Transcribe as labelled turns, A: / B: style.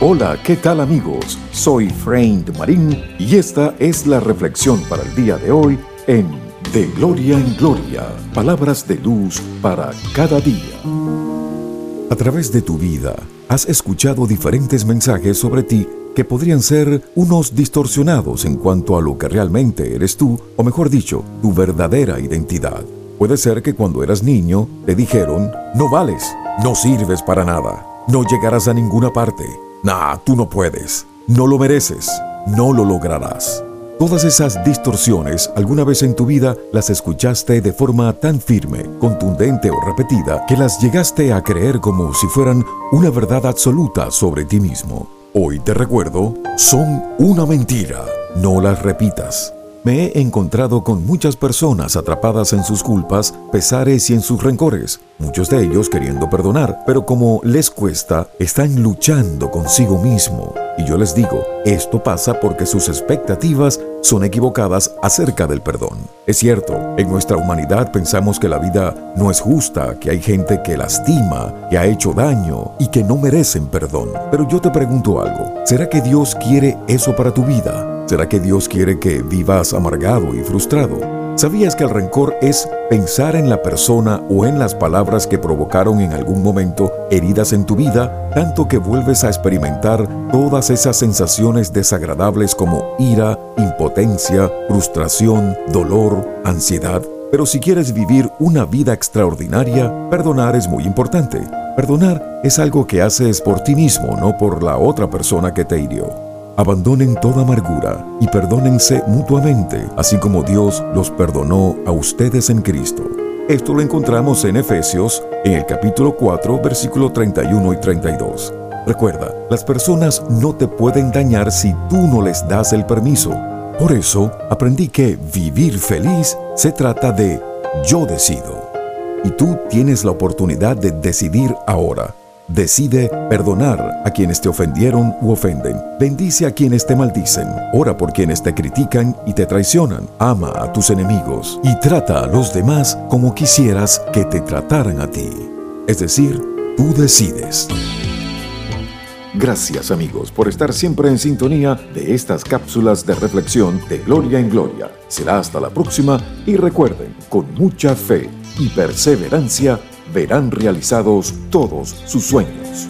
A: Hola, ¿qué tal amigos? Soy Frank Marín y esta es la reflexión para el día de hoy en De Gloria en Gloria, palabras de luz para cada día. A través de tu vida, has escuchado diferentes mensajes sobre ti que podrían ser unos distorsionados en cuanto a lo que realmente eres tú, o mejor dicho, tu verdadera identidad. Puede ser que cuando eras niño te dijeron, no vales, no sirves para nada, no llegarás a ninguna parte Nah, tú no puedes. No lo mereces. No lo lograrás. Todas esas distorsiones alguna vez en tu vida las escuchaste de forma tan firme, contundente o repetida que las llegaste a creer como si fueran una verdad absoluta sobre ti mismo. Hoy te recuerdo, son una mentira. No las repitas. Me he encontrado con muchas personas atrapadas en sus culpas, pesares y en sus rencores, muchos de ellos queriendo perdonar, pero como les cuesta, están luchando consigo mismo. Y yo les digo, esto pasa porque sus expectativas son equivocadas acerca del perdón. Es cierto, en nuestra humanidad pensamos que la vida no es justa, que hay gente que lastima, que ha hecho daño y que no merecen perdón. Pero yo te pregunto algo, ¿será que Dios quiere eso para tu vida? ¿Será que Dios quiere que vivas amargado y frustrado? ¿Sabías que el rencor es pensar en la persona o en las palabras que provocaron en algún momento heridas en tu vida, tanto que vuelves a experimentar todas esas sensaciones desagradables como ira, impotencia, frustración, dolor, ansiedad? Pero si quieres vivir una vida extraordinaria, perdonar es muy importante. Perdonar es algo que haces por ti mismo, no por la otra persona que te hirió. Abandonen toda amargura y perdónense mutuamente, así como Dios los perdonó a ustedes en Cristo. Esto lo encontramos en Efesios, en el capítulo 4, versículo 31 y 32. Recuerda, las personas no te pueden dañar si tú no les das el permiso. Por eso, aprendí que vivir feliz se trata de yo decido. Y tú tienes la oportunidad de decidir ahora. Decide perdonar a quienes te ofendieron u ofenden. Bendice a quienes te maldicen. Ora por quienes te critican y te traicionan. Ama a tus enemigos y trata a los demás como quisieras que te trataran a ti. Es decir, tú decides. Gracias amigos por estar siempre en sintonía de estas cápsulas de reflexión de Gloria en Gloria. Será hasta la próxima y recuerden, con mucha fe y perseverancia, verán realizados todos sus sueños.